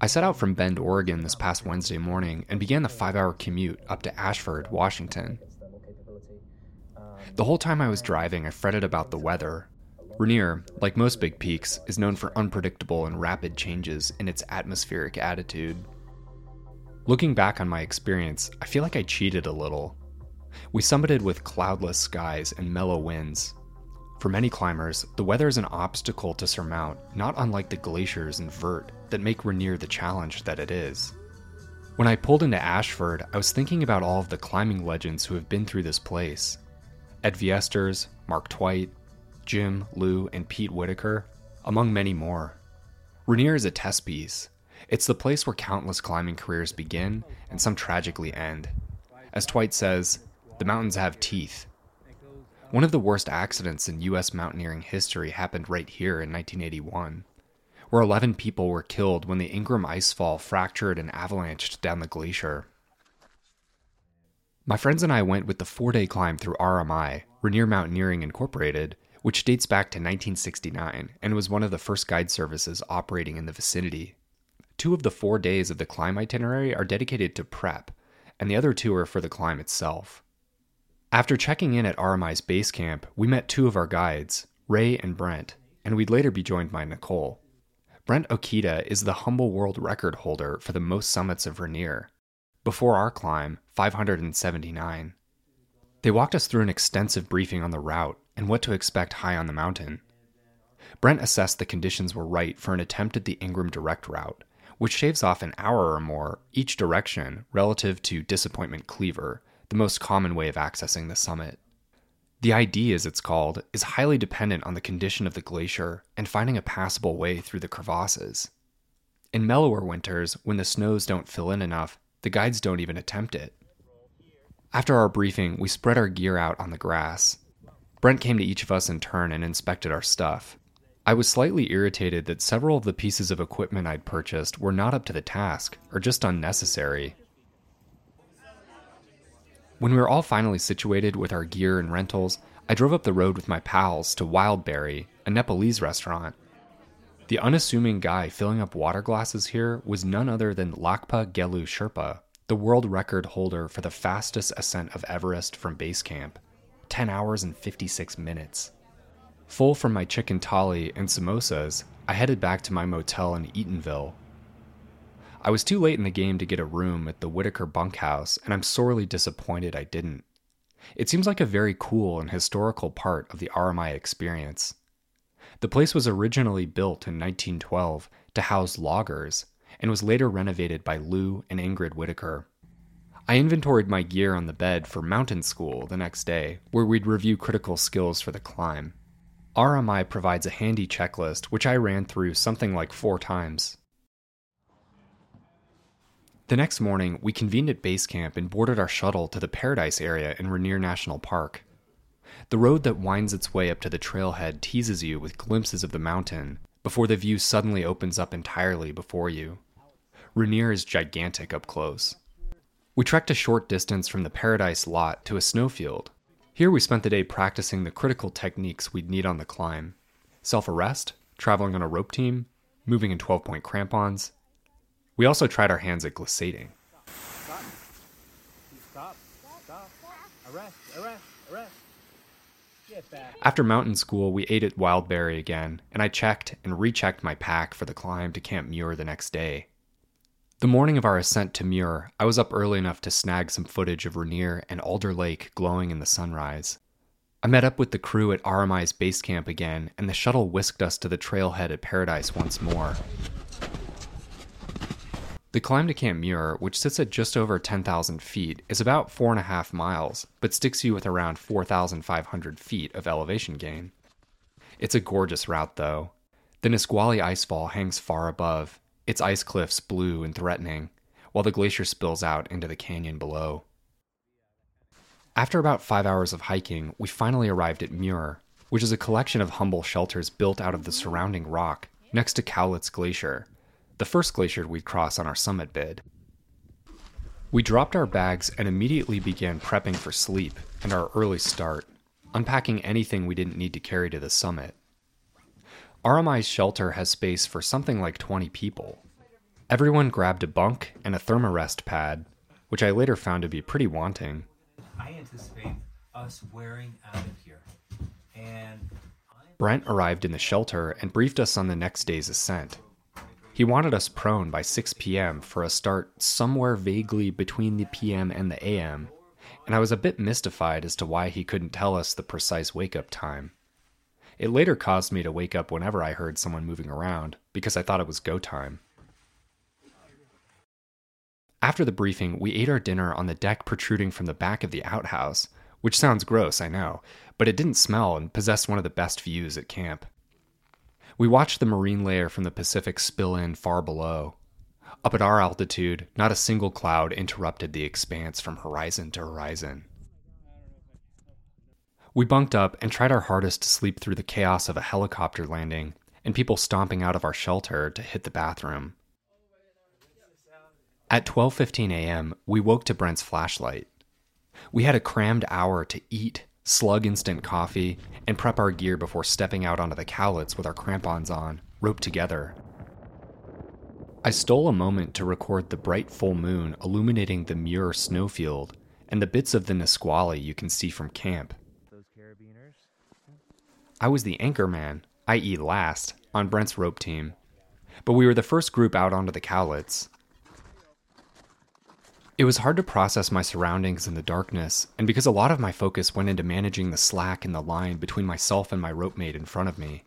I set out from Bend, Oregon this past Wednesday morning and began the five hour commute up to Ashford, Washington. The whole time I was driving, I fretted about the weather. Rainier, like most big peaks, is known for unpredictable and rapid changes in its atmospheric attitude. Looking back on my experience, I feel like I cheated a little. We summited with cloudless skies and mellow winds. For many climbers, the weather is an obstacle to surmount, not unlike the glaciers and vert that make Rainier the challenge that it is. When I pulled into Ashford, I was thinking about all of the climbing legends who have been through this place. Ed Viesturs, Mark Twight, Jim, Lou, and Pete Whittaker, among many more. Rainier is a test piece. It's the place where countless climbing careers begin and some tragically end. As Twight says, the mountains have teeth. One of the worst accidents in U.S. mountaineering history happened right here in 1981, where 11 people were killed when the Ingraham icefall fractured and avalanched down the glacier. My friends and I went with the four day climb through RMI, Rainier Mountaineering Incorporated, which dates back to 1969 and was one of the first guide services operating in the vicinity. Two of the four days of the climb itinerary are dedicated to prep, and the other two are for the climb itself. After checking in at RMI's base camp, we met two of our guides, Ray and Brent, and we'd later be joined by Nicole. Brent Okita is the humble world record holder for the most summits of Rainier. Before our climb, 579. They walked us through an extensive briefing on the route and what to expect high on the mountain. Brent assessed the conditions were right for an attempt at the Ingraham Direct route, which shaves off an hour or more each direction relative to Disappointment Cleaver, the most common way of accessing the summit. The ID, as it's called, is highly dependent on the condition of the glacier and finding a passable way through the crevasses. In mellower winters, when the snows don't fill in enough, the guides don't even attempt it. After our briefing, we spread our gear out on the grass. Brent came to each of us in turn and inspected our stuff. I was slightly irritated that several of the pieces of equipment I'd purchased were not up to the task, or just unnecessary. When we were all finally situated with our gear and rentals, I drove up the road with my pals to Wildberry, a Nepalese restaurant. The unassuming guy filling up water glasses here was none other than Lakpa Gelu Sherpa, the world record holder for the fastest ascent of Everest from base camp. 10 hours and 56 minutes. Full from my chicken thali and samosas, I headed back to my motel in Eatonville. I was too late in the game to get a room at the Whittaker bunkhouse, and I'm sorely disappointed I didn't. It seems like a very cool and historical part of the RMI experience. The place was originally built in 1912 to house loggers and was later renovated by Lou and Ingrid Whittaker. I inventoried my gear on the bed for mountain school the next day, where we'd review critical skills for the climb. RMI provides a handy checklist, which I ran through something like four times. The next morning, we convened at base camp and boarded our shuttle to the Paradise area in Rainier National Park. The road that winds its way up to the trailhead teases you with glimpses of the mountain before the view suddenly opens up entirely before you. Rainier is gigantic up close. We trekked a short distance from the Paradise lot to a snowfield. Here we spent the day practicing the critical techniques we'd need on the climb self arrest, traveling on a rope team, moving in 12 point crampons. We also tried our hands at glissading. After mountain school, we ate at Wildberry again, and I checked and rechecked my pack for the climb to Camp Muir the next day. The morning of our ascent to Muir, I was up early enough to snag some footage of Rainier and Alder Lake glowing in the sunrise. I met up with the crew at RMI's base camp again, and the shuttle whisked us to the trailhead at Paradise once more. The climb to Camp Muir, which sits at just over 10,000 feet, is about four and a half miles, but sticks you with around 4,500 feet of elevation gain. It's a gorgeous route, though. The Nisqually Icefall hangs far above, its ice cliffs blue and threatening, while the glacier spills out into the canyon below. After about five hours of hiking, we finally arrived at Muir, which is a collection of humble shelters built out of the surrounding rock next to Cowlitz Glacier, the first glacier we'd cross on our summit bid. We dropped our bags and immediately began prepping for sleep and our early start, unpacking anything we didn't need to carry to the summit. RMI's shelter has space for something like 20 people. Everyone grabbed a bunk and a thermarest pad, which I later found to be pretty wanting. I anticipate us wearing out of here. And Brent arrived in the shelter and briefed us on the next day's ascent. He wanted us prone by 6 p.m. for a start somewhere vaguely between the p.m. and the a.m., and I was a bit mystified as to why he couldn't tell us the precise wake up time. It later caused me to wake up whenever I heard someone moving around, because I thought it was go time. After the briefing, we ate our dinner on the deck protruding from the back of the outhouse, which sounds gross, I know, but it didn't smell and possessed one of the best views at camp. We watched the marine layer from the Pacific spill in far below. Up at our altitude, not a single cloud interrupted the expanse from horizon to horizon. We bunked up and tried our hardest to sleep through the chaos of a helicopter landing and people stomping out of our shelter to hit the bathroom. At 12:15 a.m., we woke to Brent's flashlight. We had a crammed hour to eat, slug instant coffee, and prep our gear before stepping out onto the cowlitz with our crampons on, roped together. I stole a moment to record the bright full moon illuminating the Muir snowfield and the bits of the Nisqually you can see from camp. Those carabiners. I was the anchor man, i.e., last, on Brent's rope team. But we were the first group out onto the cowlitz. It was hard to process my surroundings in the darkness, and because a lot of my focus went into managing the slack in the line between myself and my rope mate in front of me.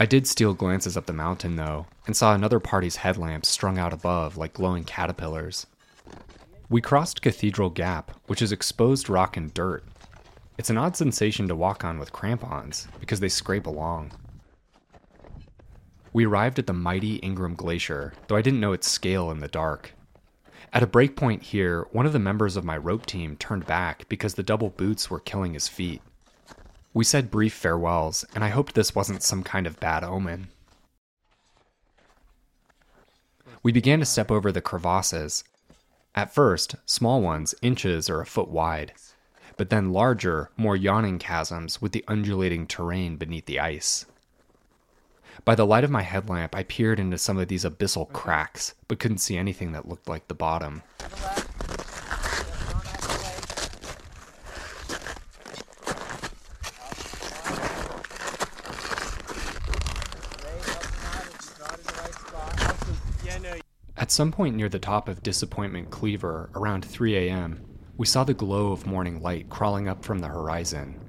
I did steal glances up the mountain, though, and saw another party's headlamps strung out above like glowing caterpillars. We crossed Cathedral Gap, which is exposed rock and dirt. It's an odd sensation to walk on with crampons because they scrape along. We arrived at the mighty Ingraham Glacier, though I didn't know its scale in the dark. At a breakpoint here, one of the members of my rope team turned back because the double boots were killing his feet. We said brief farewells, and I hoped this wasn't some kind of bad omen. We began to step over the crevasses. At first, small ones, inches or a foot wide, but then larger, more yawning chasms with the undulating terrain beneath the ice. By the light of my headlamp, I peered into some of these abyssal mm-hmm. cracks, but couldn't see anything that looked like the bottom. At some point near the top of Disappointment Cleaver, around 3 a.m., we saw the glow of morning light crawling up from the horizon,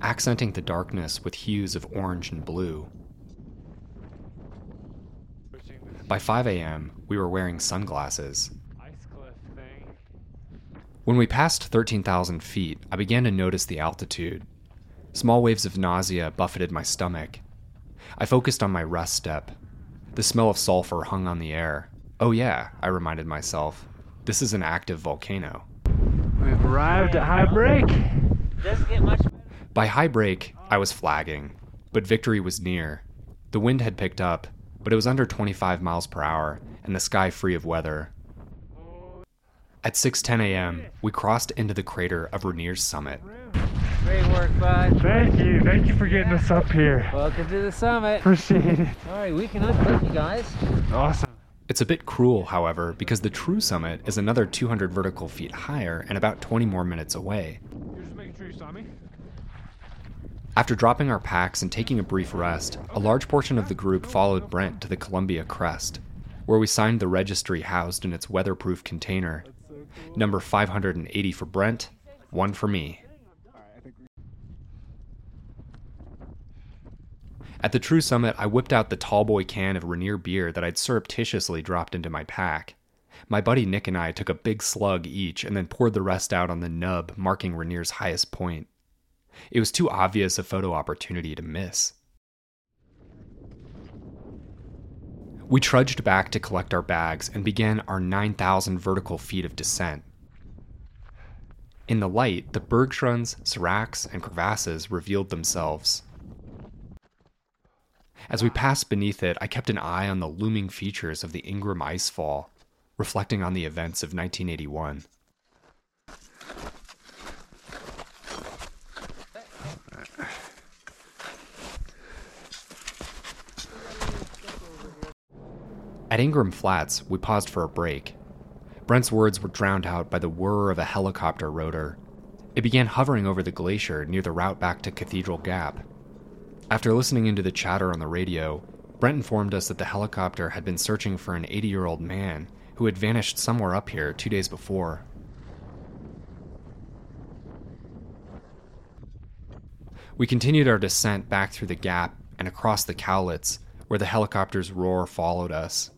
accenting the darkness with hues of orange and blue. By 5 a.m., we were wearing sunglasses. Ice cliff thing. When we passed 13,000 feet, I began to notice the altitude. Small waves of nausea buffeted my stomach. I focused on my rest step. The smell of sulfur hung on the air. Oh, yeah, I reminded myself. This is an active volcano. We've arrived at high break. Doesn't get much By high break, I was flagging, but victory was near. The wind had picked up, but it was under 25 miles per hour and the sky free of weather. At 6:10 a.m., we crossed into the crater of Rainier's summit. great work, bud. Thank you. Thank you for getting us up here. Welcome to the summit. Appreciate it. All right, we can unclip you guys. Awesome. It's a bit cruel, however, because the true summit is another 200 vertical feet higher and about 20 more minutes away. You're just making sure you saw me? After dropping our packs and taking a brief rest, a large portion of the group followed Brent to the Columbia Crest, where we signed the registry housed in its weatherproof container. Number 580 for Brent, one for me. At the true summit, I whipped out the tallboy can of Rainier beer that I'd surreptitiously dropped into my pack. My buddy Nick and I took a big slug each and then poured the rest out on the nub marking Rainier's highest point. It was too obvious a photo opportunity to miss. We trudged back to collect our bags and began our 9,000 vertical feet of descent. In the light, the bergschrunds, seracs, and crevasses revealed themselves. As we passed beneath it, I kept an eye on the looming features of the Ingraham icefall, reflecting on the events of 1981. At Ingraham Flats, we paused for a break. Brent's words were drowned out by the whir of a helicopter rotor. It began hovering over the glacier near the route back to Cathedral Gap. After listening into the chatter on the radio, Brent informed us that the helicopter had been searching for an 80 year old man who had vanished somewhere up here two days before. We continued our descent back through the gap and across the Cowlitz, where the helicopter's roar followed us.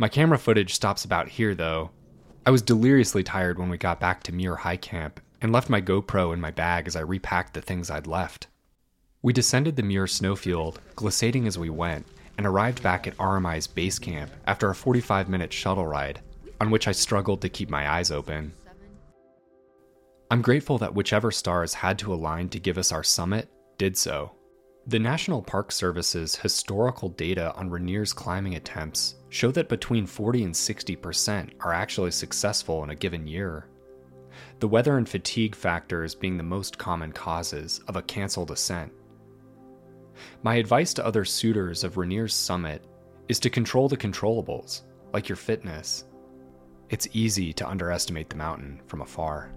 My camera footage stops about here, though. I was deliriously tired when we got back to Muir High Camp and left my GoPro in my bag as I repacked the things I'd left. We descended the Muir snowfield, glissading as we went, and arrived back at RMI's base camp after a 45 minute shuttle ride, on which I struggled to keep my eyes open. I'm grateful that whichever stars had to align to give us our summit did so. The National Park Service's historical data on Rainier's climbing attempts show that between 40 and 60% are actually successful in a given year. The weather and fatigue factors being the most common causes of a canceled ascent. My advice to other suitors of Rainier's summit is to control the controllables, like your fitness. It's easy to underestimate the mountain from afar.